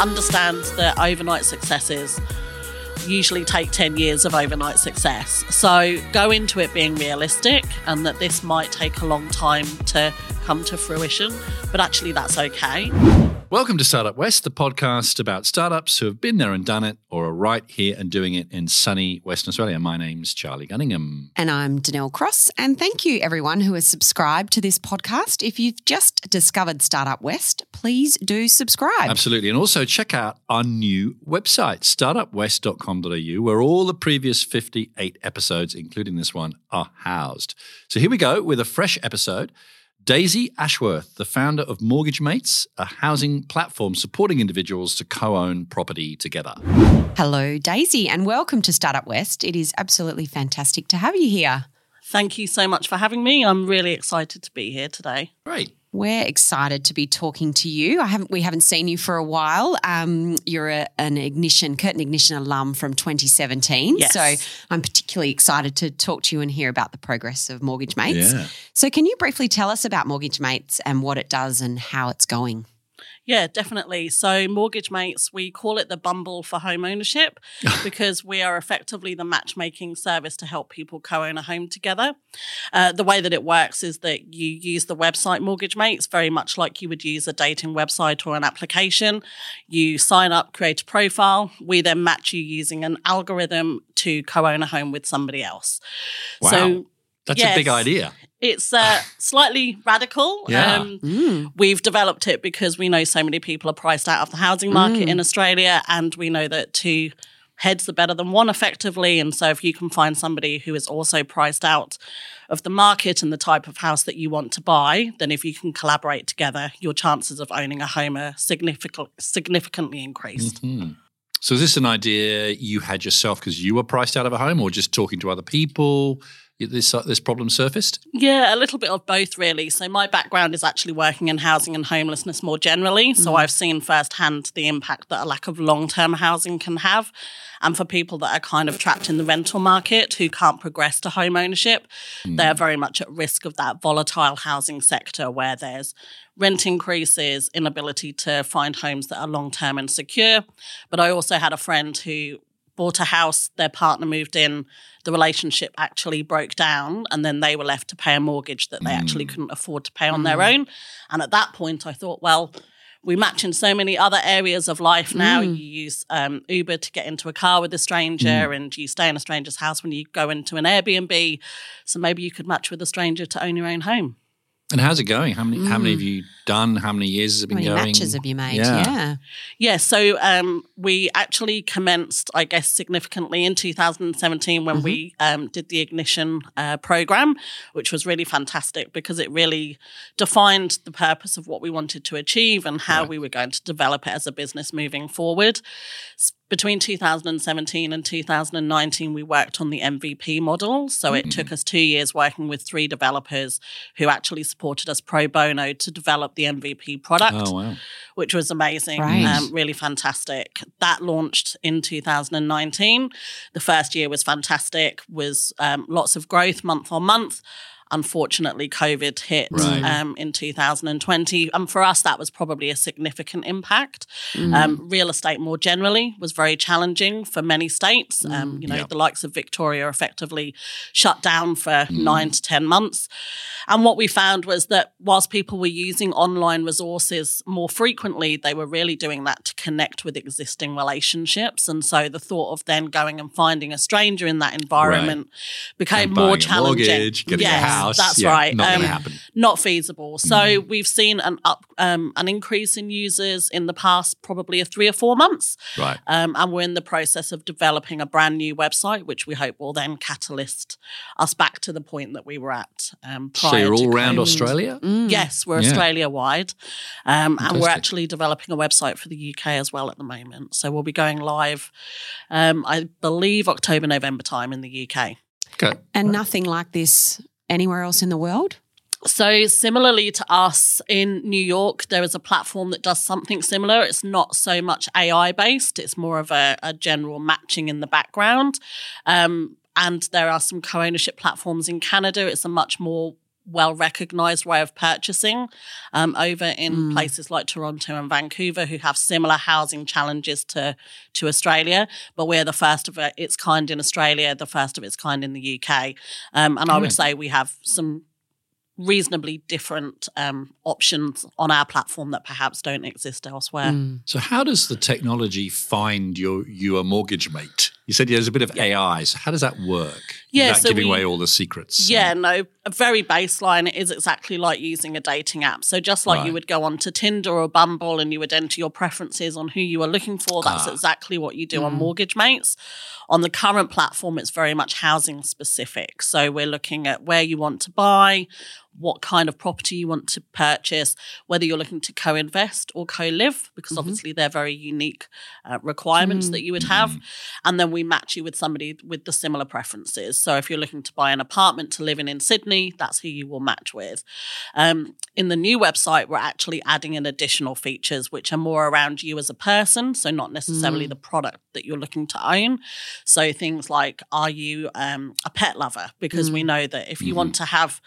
understand that overnight successes usually take 10 years of overnight success. So go into it being realistic and that this might take a long time to come to fruition, but actually that's okay. Welcome to Startup West, the podcast about startups who have been there and done it or are right here and doing it in sunny Western Australia. My name's Charlie Gunningham. And I'm Danelle Cross. And thank you, everyone who has subscribed to this podcast. If you've just discovered Startup West, please do subscribe. Absolutely. And also check out our new website, startupwest.com.au, where all the previous 58 episodes, including this one, are housed. So here we go with a fresh episode. Daisy Ashworth, the founder of Mortgage Mates, a housing platform supporting individuals to co own property together. Hello, Daisy, and welcome to Startup West. It is absolutely fantastic to have you here. Thank you so much for having me. I'm really excited to be here today. Great. We're excited to be talking to you. I haven't we haven't seen you for a while. Um, you're a, an ignition Curtin ignition alum from 2017. Yes. So I'm particularly excited to talk to you and hear about the progress of Mortgage Mates. Yeah. So can you briefly tell us about Mortgage Mates and what it does and how it's going? Yeah, definitely. So, Mortgage Mates, we call it the Bumble for home ownership because we are effectively the matchmaking service to help people co own a home together. Uh, the way that it works is that you use the website Mortgage Mates very much like you would use a dating website or an application. You sign up, create a profile. We then match you using an algorithm to co own a home with somebody else. Wow. So, That's a big idea. It's uh, slightly radical. Yeah. Um, Mm. We've developed it because we know so many people are priced out of the housing market Mm. in Australia, and we know that two heads are better than one effectively. And so, if you can find somebody who is also priced out of the market and the type of house that you want to buy, then if you can collaborate together, your chances of owning a home are significant, significantly increased. Mhm. So, is this an idea you had yourself because you were priced out of a home, or just talking to other people? This uh, this problem surfaced. Yeah, a little bit of both, really. So, my background is actually working in housing and homelessness more generally. So, I've seen firsthand the impact that a lack of long term housing can have. And for people that are kind of trapped in the rental market who can't progress to home ownership, they're very much at risk of that volatile housing sector where there's rent increases, inability to find homes that are long term and secure. But I also had a friend who bought a house, their partner moved in, the relationship actually broke down, and then they were left to pay a mortgage that they actually mm. couldn't afford to pay on their mm. own. And at that point, I thought, well, we match in so many other areas of life now. Mm. You use um, Uber to get into a car with a stranger, and you stay in a stranger's house when you go into an Airbnb. So maybe you could match with a stranger to own your own home. And how's it going? How many how many have you done? How many years has it been going? How many going? matches have you made? Yeah. yeah. Yeah, so um, we actually commenced, I guess, significantly in 2017 when we um, did the Ignition uh, program, which was really fantastic because it really defined the purpose of what we wanted to achieve and how we were going to develop it as a business moving forward. S- Between 2017 and 2019, we worked on the MVP model. So it took us two years working with three developers who actually supported us pro bono to develop the MVP product Oh wow! which was amazing, Right. um, really fantastic. That launched in 2019. The first year was fantastic, was um, lots of growth month on month. Unfortunately, COVID hit Right. um, in 2020. And for us, that was probably a significant impact. Um, real estate more generally was very challenging for many states. Um, you know, Yeah. the likes of Victoria effectively shut down for nine to 10 months. And what we found was that whilst people were using online resources more frequently, they were really doing that to connect with existing relationships. And so the thought of then going and finding a stranger in that environment became And more challenging. mortgage, getting a yes, house. That's Yeah, right. Um, not gonna happen. Not feasible. So we've seen an up um, an increase in users in the past probably a three or four months. Right. Um, and we're in the process of developing a brand new website, which we hope will then catalyst us back to the point that we were at um, prior So you're to all around COVID. Australia. Yes, we're Yeah. Australia wide. Um, and we're actually developing a website for the UK as well at the moment. So we'll be going live, um, I believe, October, November time in the UK. Okay. And nothing like this anywhere else in the world? So, similarly to us in New York, there is a platform that does something similar. It's not so much AI based, it's more of a, a general matching in the background. Um, and there are some co ownership platforms in Canada. It's a much more well recognized way of purchasing um, over in Mm. places like Toronto and Vancouver, who have similar housing challenges to to Australia. But we're the first of its kind in Australia, the first of its kind in the UK, um, and I would Right. say we have some reasonably different um, options on our platform that perhaps don't exist elsewhere. Mm. So, how does the technology find your you a mortgage mate? You said there's a bit of AI. So, how does that work? Yeah, so giving we- away all the secrets. Yeah, no, a very baseline. It is exactly like using a dating app. So just like Right. you would go on to Tinder or Bumble and you would enter your preferences on who you are looking for, that's Ah. exactly what you do on Mm. Mortgage Mates. On the current platform, it's very much housing specific. So we're looking at where you want to buy, what kind of property you want to purchase, whether you're looking to co-invest or co-live, because Mhm. obviously they're very unique uh, requirements Mm. that you would have. And then we match you with somebody with the similar preferences. So if you're looking to buy an apartment to live in in Sydney, that's who you will match with. Um, in the new website, we're actually adding in additional features which are more around you as a person. So not necessarily Mm. the product that you're looking to own. So things like, are you um, a pet lover? Because we know that if you want to have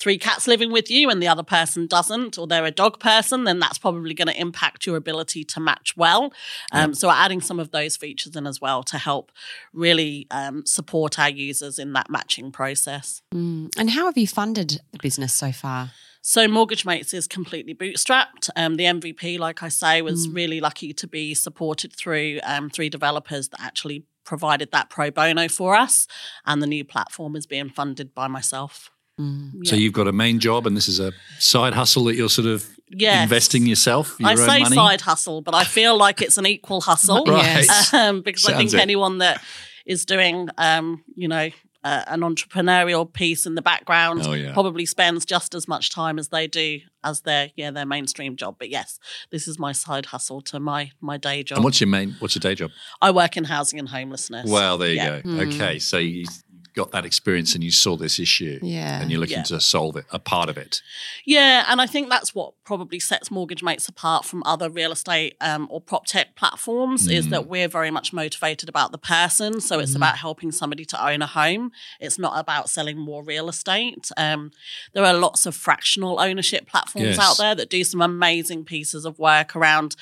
three cats living with you and the other person doesn't, or they're a dog person, then that's probably going to impact your ability to match well. Um, So, we're adding some of those features in as well to help really um, support our users in that matching process. Mm. And how have you funded the business so far? So, Mortgage Mates is completely bootstrapped. Um, the MVP, like I say, was Mm. really lucky to be supported through um, three developers that actually provided that pro bono for us. And the new platform is being funded by myself. Mm. So, you've got a main job, and this is a side hustle that you're sort of Yes. investing yourself, your I say money. side hustle, but I feel like it's an equal hustle. Right. Um, because I think it. anyone that is doing, um, you know, uh, an entrepreneurial piece in the background Oh, yeah. probably spends just as much time as they do as their yeah their mainstream job. But yes, this is my side hustle to my my day job. And what's your main? What's your day job? I work in housing and homelessness. Well, there you Yeah. go. Mm. Okay, so you got that experience and you saw this issue, Yeah. and you're looking Yeah. to solve it, a part of it. Yeah, and I think that's what probably sets Mortgage Mates apart from other real estate um, or prop tech platforms is Mm. that we're very much motivated about the person. So it's Mm. about helping somebody to own a home. It's not about selling more real estate. Um, there are lots of fractional ownership platforms Yes. out there that do some amazing pieces of work around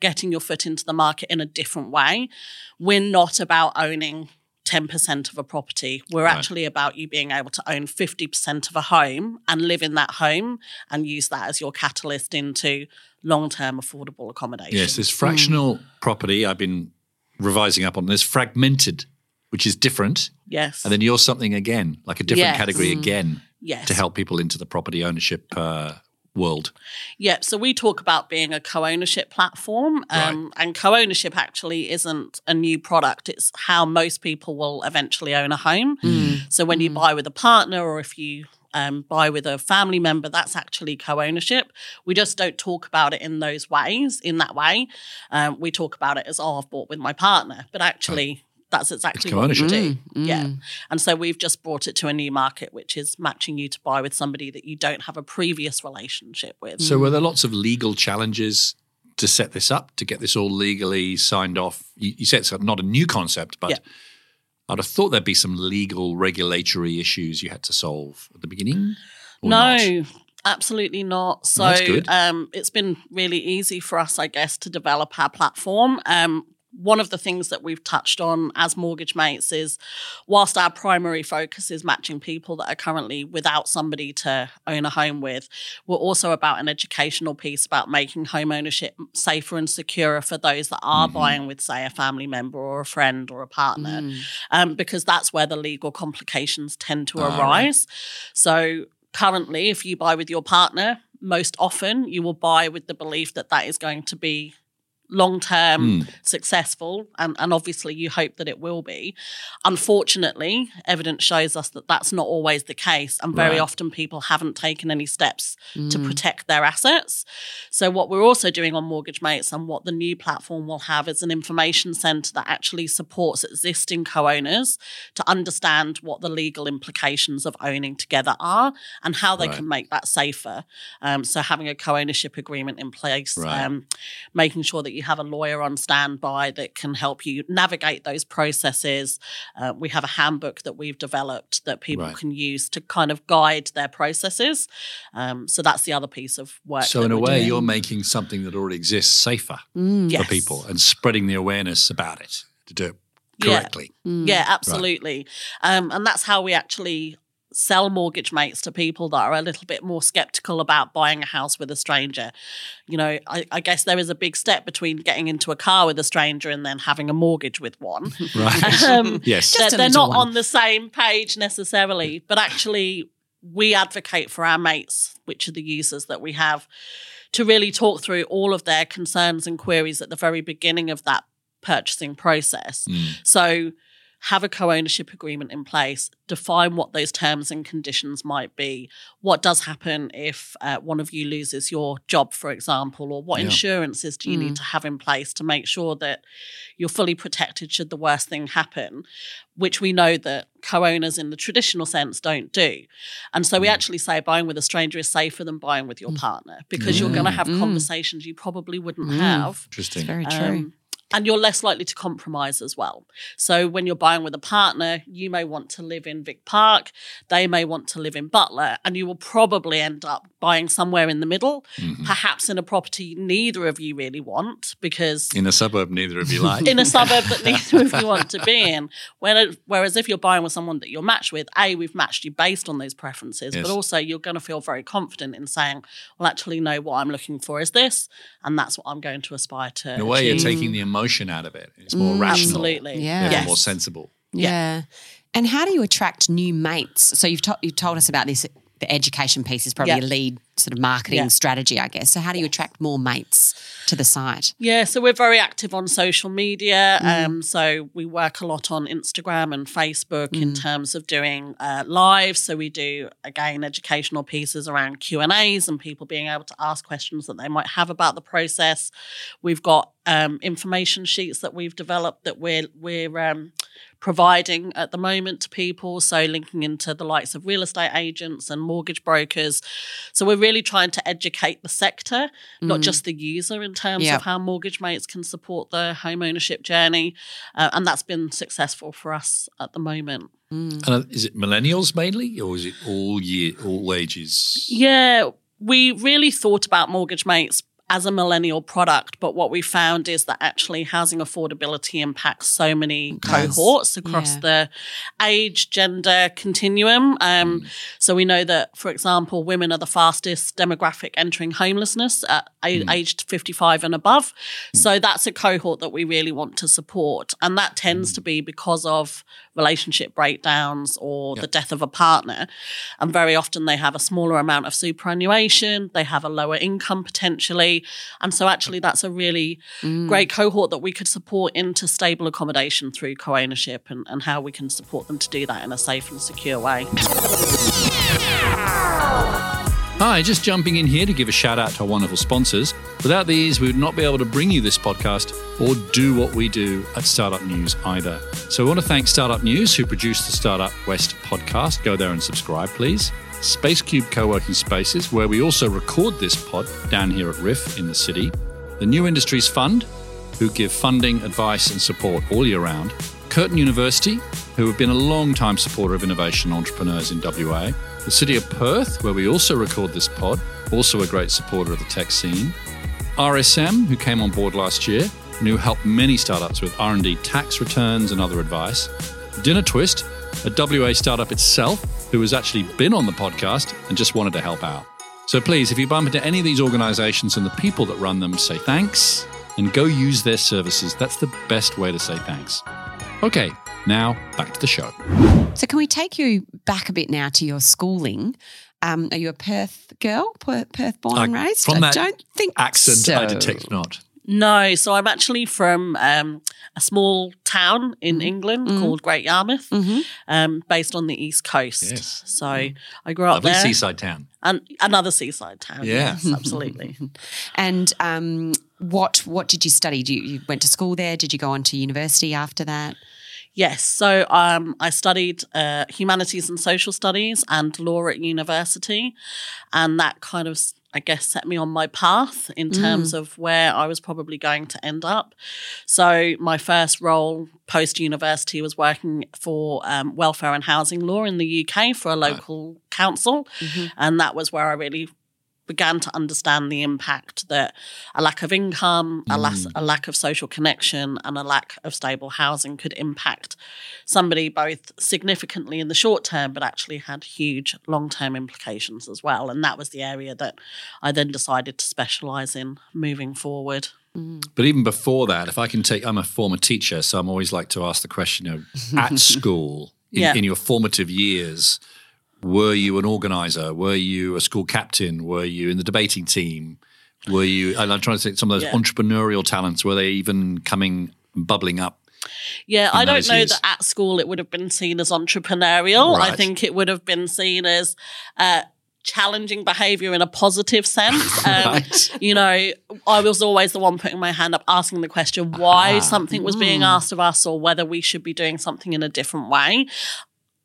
getting your foot into the market in a different way. We're not about owning 10% of a property. We're Right. actually about you being able to own 50% of a home and live in that home and use that as your catalyst into long term affordable accommodation. Yes, this fractional property. I've been revising up on this fragmented, which is different, Yes. and then you're something again, like a different Yes. category Mm. again, yes. to help people into the property ownership uh, world. Yeah, so we talk about being a co-ownership platform, um, and co-ownership actually isn't a new product. It's how most people will eventually own a home. Mm. So when you buy with a partner, or if you um, buy with a family member, that's actually co-ownership. We just don't talk about it in those ways. In that way, um, we talk about it as oh, I've bought with my partner, but actually. That's exactly what we co-ownership. do. Mm, Yeah. mm. And so we've just brought it to a new market, which is matching you to buy with somebody that you don't have a previous relationship with. So, were there lots of legal challenges to set this up, to get this all legally signed off? You, you said it's not a new concept, but Yeah. I'd have thought there'd be some legal regulatory issues you had to solve at the beginning. or no, not? absolutely not. So that's good. Um, it's been really easy for us, I guess, to develop our platform. Um, one of the things that we've touched on as mortgage mates is whilst our primary focus is matching people that are currently without somebody to own a home with, we're also about an educational piece about making home ownership safer and securer for those that are Mhm. buying with, say, a family member or a friend or a partner Mm. um, because that's where the legal complications tend to arise. So currently, if you buy with your partner, most often you will buy with the belief that that is going to be long term Mm. successful and, and obviously you hope that it will be unfortunately evidence shows us that that's not always the case and very Right. often people haven't taken any steps to Mm. protect their assets. So, what we're also doing on Mortgage Mates and what the new platform will have is an information centre that actually supports existing co owners to understand what the legal implications of owning together are and how they Right. can make that safer. Um, so, having a co ownership agreement in place, Right. um, making sure that that you have a lawyer on standby that can help you navigate those processes. Uh, we have a handbook that we've developed that people Right. can use to kind of guide their processes. Um, so that's the other piece of work. So in a way, doing. you're making something that already exists safer Mm. Yes. for people and spreading the awareness about it to do it Yeah. correctly. Mm. Yeah, absolutely. Um, and that's how we actually sell mortgage mates to people that are a little bit more skeptical about buying a house with a stranger. You know, I, I guess there is a big step between getting into a car with a stranger and then having a mortgage with one. Right. Um, yes. They're, they're not one. on the same page necessarily, but actually, we advocate for our mates, which are the users that we have, to really talk through all of their concerns and queries at the very beginning of that purchasing process. Mm. So, have a co ownership agreement in place, define what those terms and conditions might be. What does happen if uh, one of you loses your job, for example, or what Yeah. insurances do you need to have in place to make sure that you're fully protected should the worst thing happen, which we know that co owners in the traditional sense don't do. And so we actually say buying with a stranger is safer than buying with your partner because you're going to have Mm. conversations you probably wouldn't Mm. have. Interesting. It's very true. Um, and you're less likely to compromise as well. So when you're buying with a partner, you may want to live in Vic Park, they may want to live in Butler, and you will probably end up buying somewhere in the middle, Mhm. perhaps in a property neither of you really want because In a suburb neither of you like. in a suburb that neither of you want to be in. Whereas if you're buying with someone that you're matched with, A, we've matched you based on those preferences, Yes. but also you're going to feel very confident in saying, well, actually, no, what I'm looking for is this, and that's what I'm going to aspire to. In a way, you're taking the emotion out of it. It's more Mm. rational. Absolutely. Yeah. therefore Yes. more sensible. Yeah. And how do you attract new mates? So you've, to- you've told us about this. The education piece is probably Yeah. a lead sort of marketing Yeah. strategy, I guess. So how do you attract more mates to the site? Yeah, so we're very active on social media. Mm. Um, so we work a lot on Instagram and Facebook in Mm. terms of doing uh, live. So we do again educational pieces around Q and A's and people being able to ask questions that they might have about the process. We've got um, information sheets that we've developed that we're we're um, providing at the moment to people. So linking into the likes of real estate agents and mortgage brokers. So we're really trying to educate the sector, not just the user in terms Yeah. of how mortgage mates can support the home ownership journey. Uh, and that's been successful for us at the moment. And uh, is it millennials mainly, or is it all year, all ages? Yeah, we really thought about mortgage mates as a millennial product, but what we found is that actually housing affordability impacts so many cohorts across Yeah. the age, gender continuum. Um, mm. So we know that, for example, women are the fastest demographic entering homelessness at a- mm. aged 55 and above. Mm. So that's a cohort that we really want to support. And that tends to be because of relationship breakdowns or the death of a partner. And very often they have a smaller amount of superannuation, they have a lower income potentially. And so actually that's a really mm. great cohort that we could support into stable accommodation through co-ownership and, and how we can support them to do that in a safe and secure way. Hi, just jumping in here to give a shout out to our wonderful sponsors. Without these, we would not be able to bring you this podcast or do what we do at Startup News either. So we want to thank Startup News, who produced the Startup West podcast. Go there and subscribe, please. Spacecubed Co working spaces, where we also record this pod down here at Riff in the city. The New Industries Fund, who give funding, advice, and support all year round. Curtin University, who have been a long time supporter of innovation entrepreneurs in WA. The City of Perth, where we also record this pod, also a great supporter of the tech scene. RSM, who came on board last year and who helped many startups with R&D tax returns and other advice. Dinner Twist, a WA startup itself who has actually been on the podcast and just wanted to help out. So please, if you bump into any of these organizations and the people that run them, say thanks and go use their services. That's the best way to say thanks. Okay, now back to the show. So can we take you back a bit now to your schooling? Um, are you a Perth girl, Perth born and Uh, raised? from I that don't think Accent, so. I detect not. No, so I'm actually from um, a small town in England called Great Yarmouth, Mhm. um, based on the east coast. Yes. So I grew up Lovely there, seaside town. and another seaside town. Yeah. yes, absolutely. And um, what what did you study? Do you, you went to school there? Did you go on to university after that? Yes. So um, I studied uh, humanities and social studies and law at university. And that kind of, I guess, set me on my path in terms of where I was probably going to end up. So my first role post university was working for um, welfare and housing law in the UK for a local council. And that was where I really began to understand the impact that a lack of income, a, las- mm. a lack of social connection, and a lack of stable housing could impact somebody both significantly in the short term, but actually had huge long term implications as well. And that was the area that I then decided to specialise in moving forward. Mm. But even before that, if I can take, I'm a former teacher, so I'm always like to ask the question: you know, at school, in, Yeah. in your formative years, were you an organizer? Were you a school captain? Were you in the debating team? Were you? And I'm trying to think some of those Yeah. entrepreneurial talents. Were they even coming bubbling up? Yeah, I don't know years. that at school it would have been seen as entrepreneurial. I think it would have been seen as uh, challenging behavior in a positive sense. Um, Right. You know, I was always the one putting my hand up, asking the question why Ah. something was being asked of us or whether we should be doing something in a different way.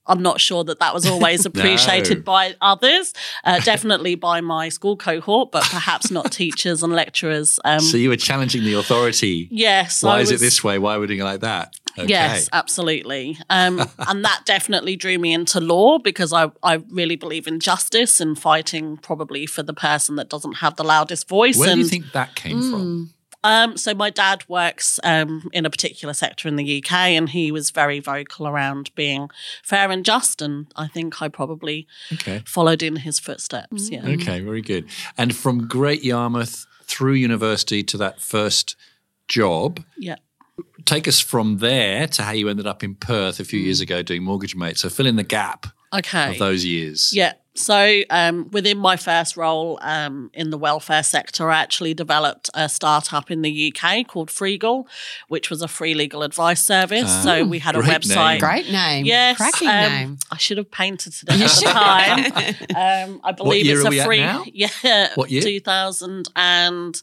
I'm not sure that that was always appreciated No. by others, uh, definitely by my school cohort, but perhaps not teachers and lecturers. Um, So you were challenging the authority. yes, Why I is it this way? Why doing it like that? Okay. Yes, absolutely. Um, and that definitely drew me into law because I, I really believe in justice and fighting probably for the person that doesn't have the loudest voice. Where and do you think that came from? Um, so my dad works um, in a particular sector in the UK, and he was very vocal around being fair and just. And I think I probably Okay. followed in his footsteps. Yeah. Okay, very good. And from Great Yarmouth through university to that first job, Yeah. take us from there to how you ended up in Perth a few Mm. years ago doing Mortgage Mate. So fill in the gap Okay. of those years. Yeah. So um, within my first role um, in the welfare sector, I actually developed a startup in the UK called Freegal, which was a free legal advice service. so we had a Ah, website. name. Great name. Yes, Cracking um, name. I should have painted it at the time. Um, I believe year it's are we a at free. now? Yeah, What year? 2000 and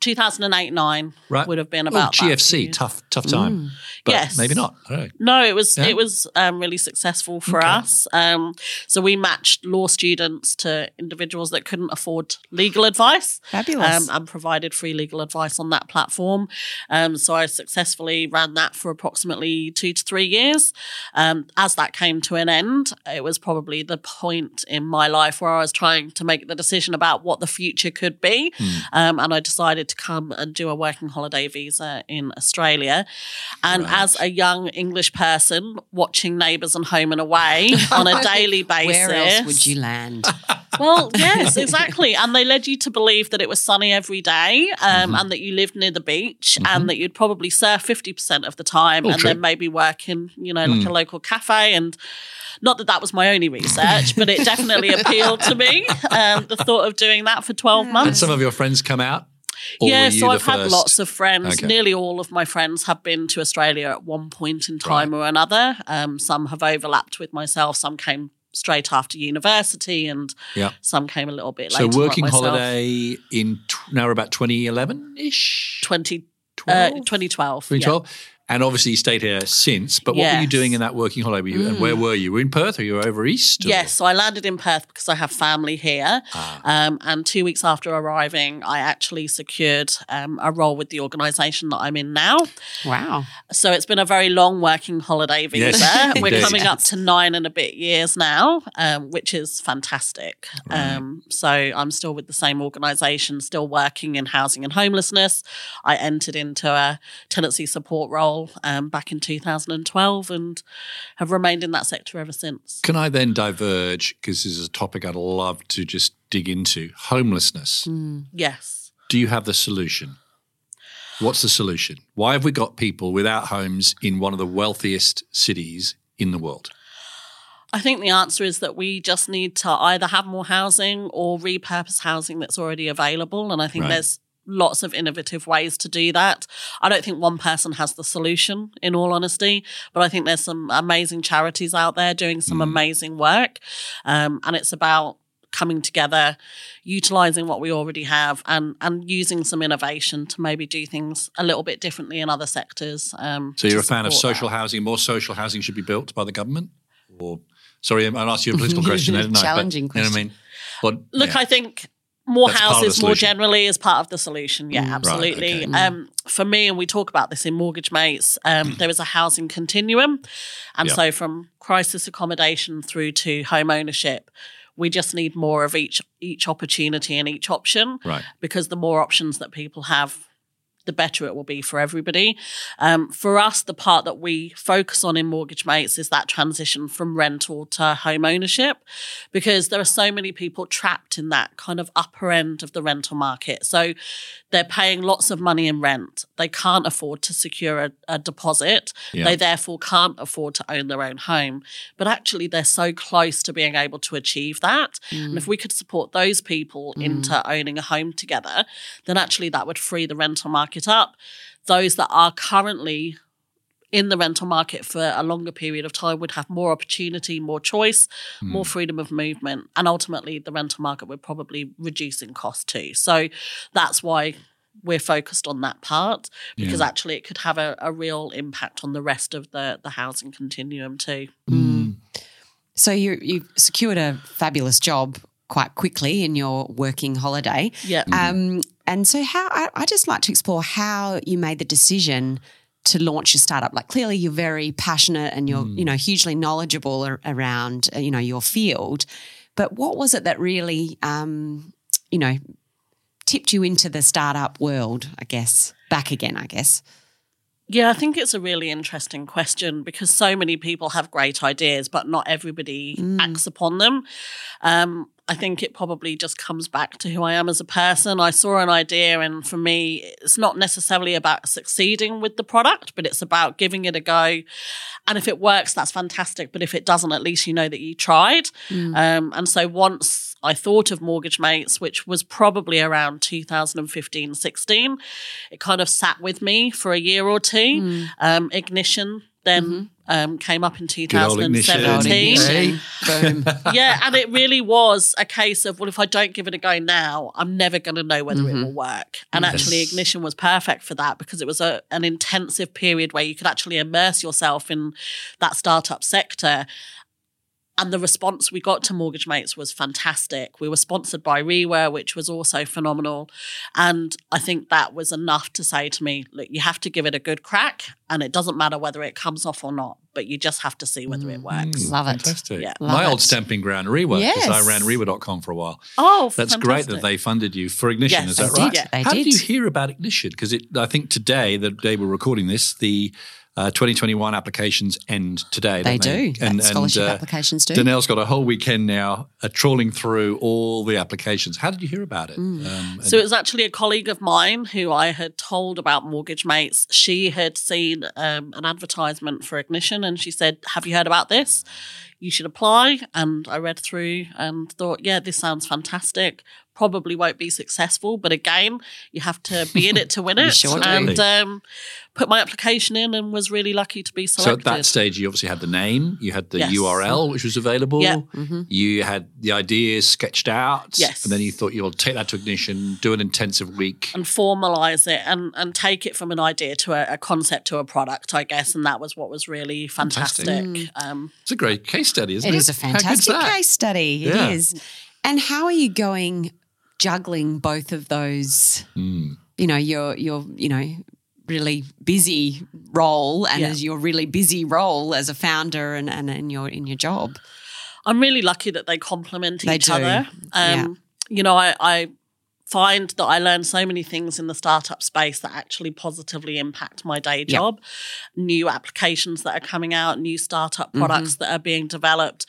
2008 9 Right. would have been about that GFC, period. tough, tough time. But Yes. maybe not. I don't know. No, it was Yeah? it was um, really successful for Okay. us. Um, so we matched law students to individuals that couldn't afford legal advice. Fabulous. Um, and provided free legal advice on that platform. Um, so I successfully ran that for approximately two to three years. Um, as that came to an end, it was probably the point in my life where I was trying to make the decision about what the future could be. Um, and I decided to come and do a working holiday visa in Australia. And as a young English person watching Neighbours and Home and Away on a daily basis, Where else would you land? well, yes, exactly. And they led you to believe that it was sunny every day um, Mm-hmm. and that you lived near the beach and that you'd probably surf 50% of the time All and true. then maybe work in, you know, Mm. like a local cafe. And not that that was my only research, but it definitely appealed to me. Um, the thought of doing that for 12 And months. And some of your friends come out? Or yeah, so I've had lots of friends. Okay. Nearly all of my friends have been to Australia at one point in time or another. Um, some have overlapped with myself. Some came straight after university, and Yeah. some came a little bit later. So working myself. holiday in tw- now we're about 2011 ish, 20, uh, 12? 2012. yeah. 2012. And obviously you stayed here since. But what were you Mm. doing in that working holiday? Were you, And where were you? Were you in Perth or you were over east? or- Yes, so I landed in Perth because I have family here. Ah. Um, and two weeks after arriving, I actually secured um, a role with the organisation that I'm in now. Wow. So it's been a very long working holiday visa. Yes, We're indeed. coming up to nine and a bit years now, um, which is fantastic. Um, so I'm still with the same organisation, still working in housing and homelessness. I entered into a tenancy support role um, back in 2012 and have remained in that sector ever since. Can I then diverge, because this is a topic I'd love to just dig into homelessness. Yes. Do you have the solution? What's the solution? Why have we got people without homes in one of the wealthiest cities in the world? I think the answer is that we just need to either have more housing or repurpose housing that's already available. And I think Right. there's lots of innovative ways to do that. I don't think one person has the solution, in all honesty, but I think there's some amazing charities out there doing some amazing work. Um, and it's about coming together, utilizing what we already have, and and using some innovation to maybe do things a little bit differently in other sectors. Um, So you're a fan of social that. housing. More social housing should be built by the government, or sorry, I asked you a political question. there, didn't I? But, Challenging You know what I mean? But Look, yeah. I think more That's part of the houses more generally is part of the solution. Yeah, Mm. Right, absolutely. okay. Um, for me, and we talk about this in Mortgage Mates, um, there is a housing continuum. And Yeah. so from crisis accommodation through to home ownership, we just need more of each each opportunity and each option right. because the more options that people have, the better it will be for everybody. Um, for us, the part that we focus on in Mortgage Mates is that transition from rental to home ownership because there are so many people trapped in that kind of upper end of the rental market. So they're paying lots of money in rent. They can't afford to secure a, a deposit. Yeah. They therefore can't afford to own their own home. But actually, they're so close to being able to achieve that. And if we could support those people into owning a home together, then actually that would free the rental market up. Those that are currently in the rental market for a longer period of time would have more opportunity, more choice, hmm. more freedom of movement, and ultimately the rental market would probably reduce in cost too. So that's why we're focused on that part because Yeah. actually it could have a, a real impact on the rest of the the housing continuum too. Hmm. Hmm. So you you've secured a fabulous job quite quickly in your working holiday. Yeah. Um, and so how I, I just like to explore how you made the decision to launch your startup. Like clearly you're very passionate and you're you know hugely knowledgeable ar- around uh, you know your field. But what was it that really um, you know tipped you into the startup world? I guess back again. I guess. Yeah, I think it's a really interesting question because so many people have great ideas, but not everybody acts upon them. Um, I think it probably just comes back to who I am as a person. I saw an idea, and for me, it's not necessarily about succeeding with the product, but it's about giving it a go. And if it works, that's fantastic. But if it doesn't, at least you know that you tried. Um, and so once I thought of Mortgage Mates, which was probably around 2015 16, it kind of sat with me for a year or two. Um, Ignition then um, came up in Good old ignition. 2017 Hey. Yeah, and it really was a case of well, if I don't give it a go now, I'm never going to know whether it will work. And actually, Ignition was perfect for that because it was a, an intensive period where you could actually immerse yourself in that startup sector. And the response we got to Mortgage Mates was fantastic. We were sponsored by Reware, which was also phenomenal. And I think that was enough to say to me, look, you have to give it a good crack. And it doesn't matter whether it comes off or not, but you just have to see whether it mm-hmm. works. Mm, Love it. Fantastic. Yeah. Love My old stamping ground, Rework, because Yes. I ran Rework.com for a while. Oh, That's great that they funded you for Ignition. Yes, is that they right? did. They How did. did. you hear about Ignition? Because I think today, the day we're recording this, the uh, 2021 applications end today. They don't do. And, Scholarship and, uh, applications do. Danelle's got a whole weekend now uh, trawling through all the applications. How did you hear about it? Mm. Um, So it was actually a colleague of mine who I had told about Mortgage Mates. She had seen um, an advertisement for Ignition and she said, Have you heard about this? You should apply. And I read through and thought, Yeah, this sounds fantastic. Probably won't be successful, but again, you have to be in it to win it. sure do. and um, put my application in and was really lucky to be selected. so at that stage, you obviously had the name, you had the Yes. URL, which was available. Yeah. You had the ideas sketched out. Yes. And then you thought you'll take that to Ignition, do an intensive week. and formalize it and and take it from an idea to a, a concept to a product, I guess. And that was what was really Fantastic. fantastic. Um, It's a great case study, isn't It it? is a fantastic case study. Yeah. It is. And how are you going juggling both of those? Hmm. You know, your your you know really busy role and Yeah. as your really busy role as a founder and, and in your in your job. I'm really lucky that they complement They each do. other. Um, Yeah. You know, I, I find that I learn so many things in the startup space that actually positively impact my day Yeah. job. New applications that are coming out, new startup Mm-hmm. products that are being developed,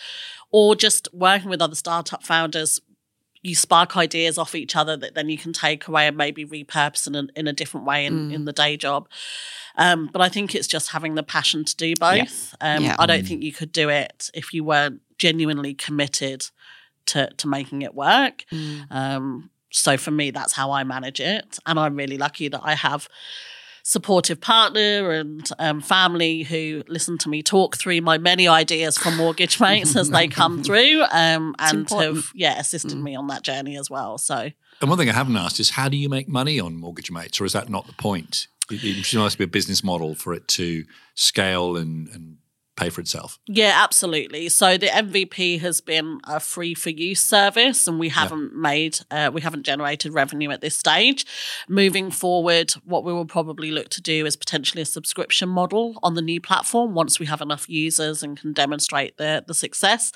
or just working with other startup founders. You spark ideas off each other that then you can take away and maybe repurpose in a, in a different way in, Mm. in the day job. Um, but I think it's just having the passion to do both. Um, Yeah. I don't think you could do it if you weren't genuinely committed to to making it work. Um, so for me, that's how I manage it, and I'm really lucky that I have supportive partner and um, family who listen to me talk through my many ideas for mortgage mates as they come through um, and important. have yeah assisted me on that journey as well so And one thing I haven't asked is how do you make money on Mortgage Mates, or is that not the point? It, it should always be a business model for it to scale and, and pay for itself. Yeah, absolutely. So the MVP has been a free for use service, and we haven't made, uh, we haven't generated revenue at this stage. Moving forward, what we will probably look to do is potentially a subscription model on the new platform once we have enough users and can demonstrate the the success.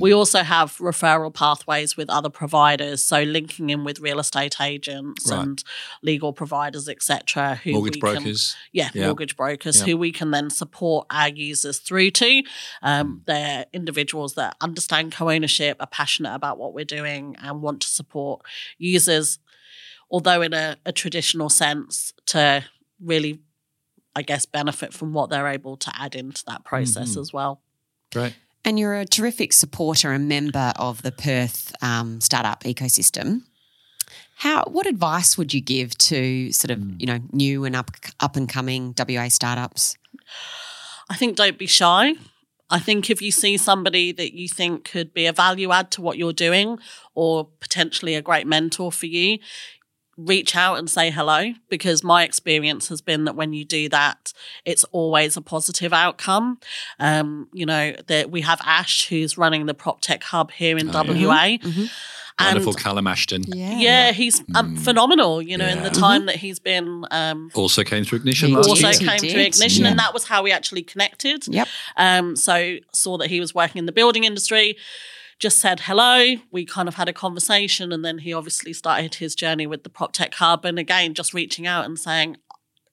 We also have referral pathways with other providers, so linking in with real estate agents Right. and legal providers, etc. Who Mortgage we can- brokers. yeah, Yeah. mortgage brokers Yeah. who we can then support our users through to. Um, Mm. they're individuals that understand co ownership, are passionate about what we're doing, and want to support users, although in a, a traditional sense, to really, I guess, benefit from what they're able to add into that process Mhm. as well. Great. And you're a terrific supporter and member of the Perth um, startup ecosystem. How? What advice would you give to sort of you know new and up up and coming WA startups? I think don't be shy. I think if you see somebody that you think could be a value add to what you're doing or potentially a great mentor for you, reach out and say hello because my experience has been that when you do that, it's always a positive outcome. Um, you know, that we have Ash who's running the prop tech hub here in Oh, yeah. WA. And Wonderful Callum Ashton. yeah, he's um, phenomenal, you know, in the Mm. Yeah. time that he's been um, Also came through Ignition He last also year. He came did. through ignition Yeah. and that was how we actually connected Yep. um so saw that he was working in the building industry just said hello we kind of had a conversation and then he obviously started his journey with the prop tech hub and again just reaching out and saying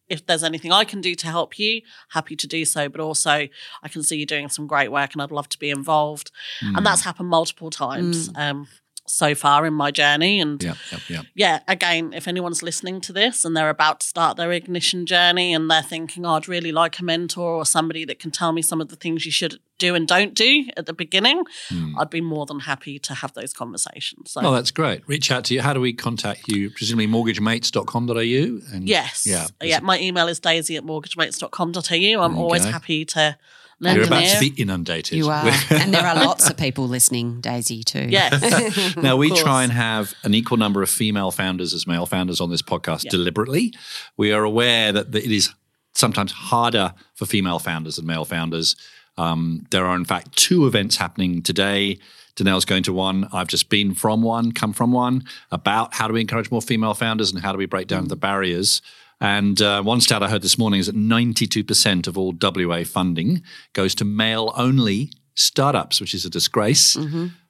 if there's anything I can do to help you, happy to do so. But also, I can see you doing some great work and I'd love to be involved. Mm. And that's happened multiple times um, so far in my journey. And Yeah, yeah, yeah. yeah, again, if anyone's listening to this and they're about to start their ignition journey and they're thinking, oh, I'd really like a mentor or somebody that can tell me some of the things you should do and don't do at the beginning, hmm. I'd be more than happy to have those conversations. So, Oh, that's great. Reach out to you. How do we contact you? Presumably mortgagemates.com.au. And yes. Yeah. Yeah. My email is daisy at mortgagemates.com.au. I'm always happy to You're about ear. to be inundated. You are, and there are lots of people listening, Daisy too. Yes. now we try and have an equal number of female founders as male founders on this podcast Yeah. deliberately. We are aware that it is sometimes harder for female founders than male founders. Um, there are in fact two events happening today. Danelle's going to one. I've just been from one, come from one, about how do we encourage more female founders and how do we break down the barriers. And uh, one stat I heard this morning is that 92% of all WA funding goes to male only startups, which is a disgrace.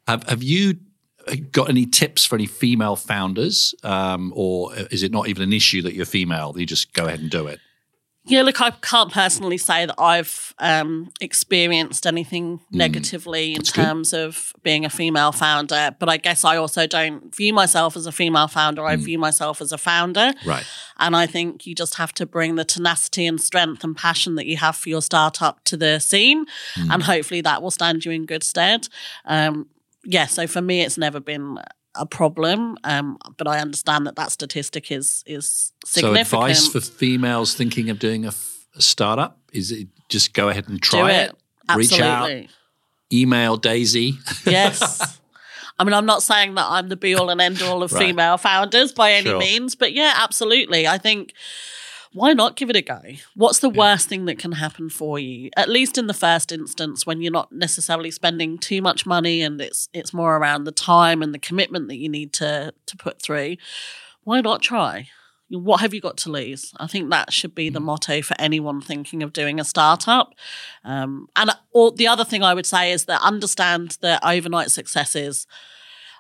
Have, have you got any tips for any female founders? Um, or is it not even an issue that you're female? You just go ahead and do it? Yeah, look, I can't personally say that I've um, experienced anything negatively in Hmm. That's good. terms of being a female founder, but I guess I also don't view myself as a female founder. Hmm. I view myself as a founder. Right. And I think you just have to bring the tenacity and strength and passion that you have for your startup to the scene. Hmm. And hopefully that will stand you in good stead. Um, yeah, so for me, it's never been a problem, um, but I understand that that statistic is is significant. So, advice for females thinking of doing a, f- a startup is it just go ahead and try it. Reach out, email Daisy. Yes. I mean, I'm not saying that I'm the be all and end all of Right. female founders by any Sure. means, but yeah, absolutely. I think why not give it a go? What's the worst thing that can happen for you? At least in the first instance, when you're not necessarily spending too much money and it's it's more around the time and the commitment that you need to to put through. Why not try? What have you got to lose? I think that should be the Mm. motto for anyone thinking of doing a startup. Um, and or the other thing I would say is that understand that overnight successes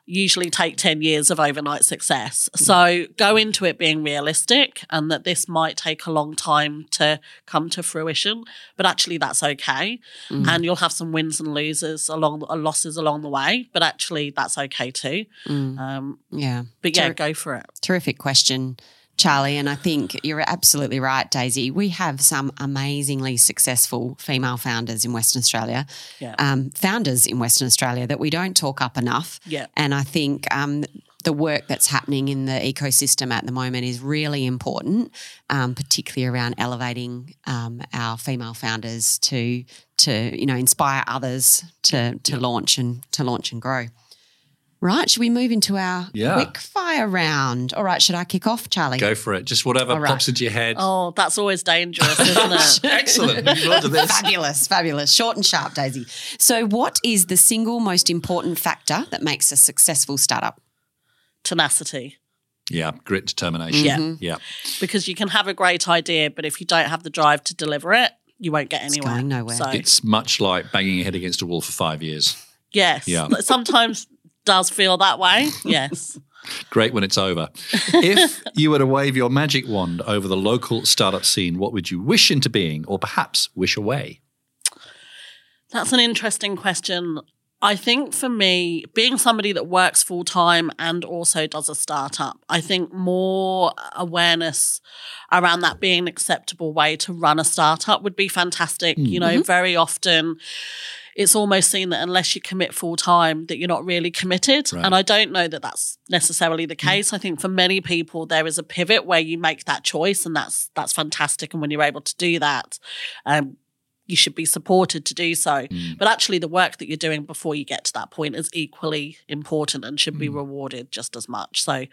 usually take 10 years of overnight success. So go into it being realistic and that this might take a long time to come to fruition, but actually that's okay. And you'll have some wins and losers along uh, losses along the way, but actually that's okay too. Mm, Um, yeah. but yeah, Ter- go for it. Terrific question, Charlie. And I think you're absolutely right, Daisy. We have some amazingly successful female founders in Western Australia, Yeah. um, founders in Western Australia that we don't talk up enough. Yeah. And I think um, the work that's happening in the ecosystem at the moment is really important, um, particularly around elevating um, our female founders to to you know inspire others to to launch and to launch and grow. Right, should we move into our Yeah. quick fire round? All right, should I kick off, Charlie? Go for it. Just whatever All right. pops into your head. Oh, that's always dangerous, isn't it? Excellent. Looking forward to this. Fabulous, fabulous. Short and sharp, Daisy. So, what is the single most important factor that makes a successful startup? Tenacity. Yeah, grit, determination. Yeah. Mm-hmm. Yeah. Because you can have a great idea, but if you don't have the drive to deliver it, you won't get anywhere. going nowhere. So, It's much like banging your head against a wall for five years. yes. Yeah. Sometimes does feel that way. Yes. Great when it's over. if you were to wave your magic wand over the local startup scene, what would you wish into being or perhaps wish away? That's an interesting question. I think for me, being somebody that works full time and also does a startup, I think more awareness around that being an acceptable way to run a startup would be fantastic. You mm. know, mm-hmm. very often it's almost seen that unless you commit full time, that you're not really committed. Right. And I don't know that that's necessarily the mm. case. I think for many people, there is a pivot where you make that choice, and that's that's fantastic. And when you're able to do that, um, you should be supported to do so. Mm. But actually, the work that you're doing before you get to that point is equally important and should be mm. rewarded just as much. So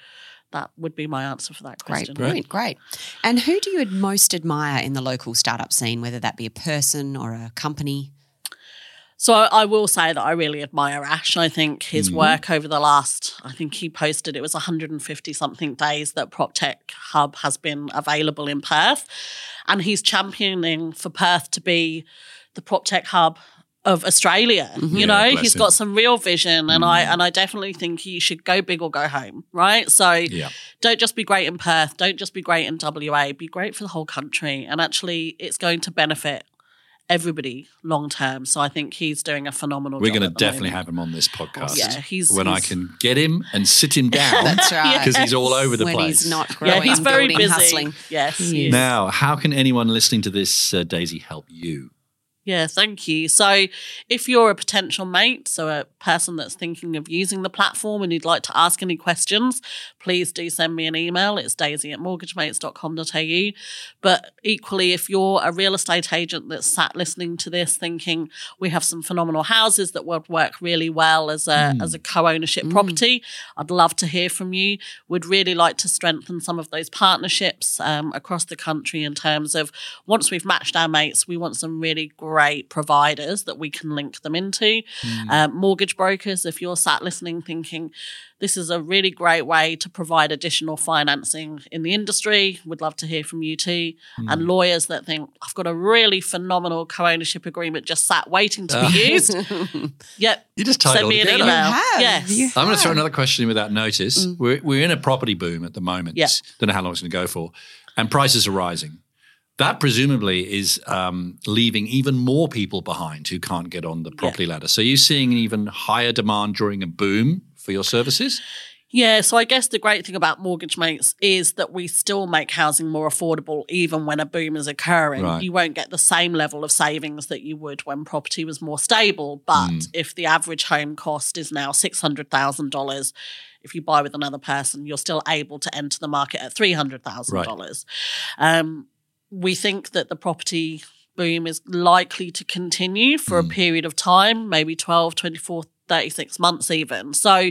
that would be my answer for that question. Great question. point, great. And who do you most admire in the local startup scene, whether that be a person or a company? So I, I will say that I really admire Ash. I think his mm-hmm. work over the last, I think he posted it was 150 something days that PropTech Hub has been available in Perth, and he's championing for Perth to be the PropTech Hub of Australia. Mm-hmm. You Yeah, know, bless he's him. got some real vision, and I mm-hmm. and I definitely think he should go big or go home. Right, so Yeah. don't just be great in Perth. Don't just be great in WA. Be great for the whole country. And actually, it's going to benefit everybody long term. So I think he's doing a phenomenal job. We're going to definitely moment. have him on this podcast. Yeah, he's- when I can get him and sit him down. That's right. Because he's all over the when place. he's not growing, Yeah, he's very building, busy. hustling. Yes. He he is. is. Now, how can anyone listening to this, uh, Daisy, help you? Yeah, thank you. So, if you're a potential mate, so a person that's thinking of using the platform and you'd like to ask any questions, please do send me an email. It's daisy at mortgagemates.com.au. But equally, if you're a real estate agent that's sat listening to this thinking we have some phenomenal houses that would work really well as a, as a co ownership property, I'd love to hear from you. We'd really like to strengthen some of those partnerships um, across the country in terms of once we've matched our mates, we want some really great providers that we can link them into. Hmm. Um, mortgage brokers, if you're sat listening thinking, this is a really great way to provide additional financing in the industry. We'd love to hear from you too. Hmm. And lawyers that think, I've got a really phenomenal co ownership agreement just sat waiting to be uh. used. yep. You just tied Send me an together. email. You have. Yes. I'm going to throw another question in without notice. Mm. We're, we're in a property boom at the moment. Yeah. Don't know how long it's going to go for. And prices are rising. That presumably is um, leaving even more people behind who can't get on the property ladder. So you're seeing an even higher demand during a boom for your services? Yeah, so I guess the great thing about Mortgage Mates is that we still make housing more affordable even when a boom is occurring. Right. You won't get the same level of savings that you would when property was more stable. But Hmm. if the average home cost is now $600,000, if you buy with another person, you're still able to enter the market at $300,000. Um, we think that the property boom is likely to continue for a mm. period of time, maybe 12, 24, 36 months even. So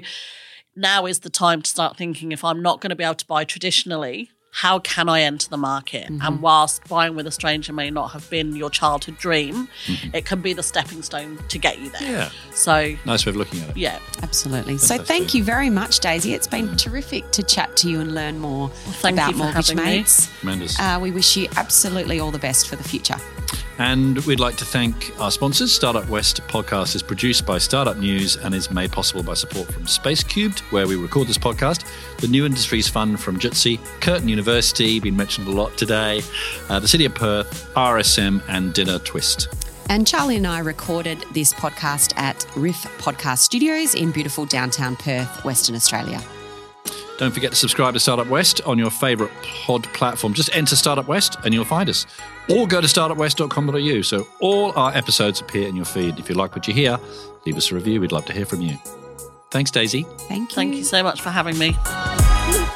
now is the time to start thinking if I'm not going to be able to buy traditionally, how can I enter the market? And whilst buying with a stranger may not have been your childhood dream, it can be the stepping stone to get you there. Yeah. So, Nice way of looking at it. yeah. Absolutely. So Fantastic. thank you very much, Daisy. It's been terrific to chat to you and learn more thank about you for Mortgage having me. Mates. Tremendous. Uh, we wish you absolutely all the best for the future. And we'd like to thank our sponsors. Startup West podcast is produced by Startup News and is made possible by support from Spacecubed, where we record this podcast, the New Industries Fund from Jutsi, Curtin University, been mentioned a lot today, uh, the City of Perth, RSM, and Dinner Twist. And Charlie and I recorded this podcast at Riff Podcast Studios in beautiful downtown Perth, Western Australia. Don't forget to subscribe to Startup West on your favourite pod platform. Just enter Startup West and you'll find us. Or go to startupwest.com.au. So all our episodes appear in your feed. If you like what you hear, leave us a review. We'd love to hear from you. Thanks, Daisy. Thank you. Thank you so much for having me.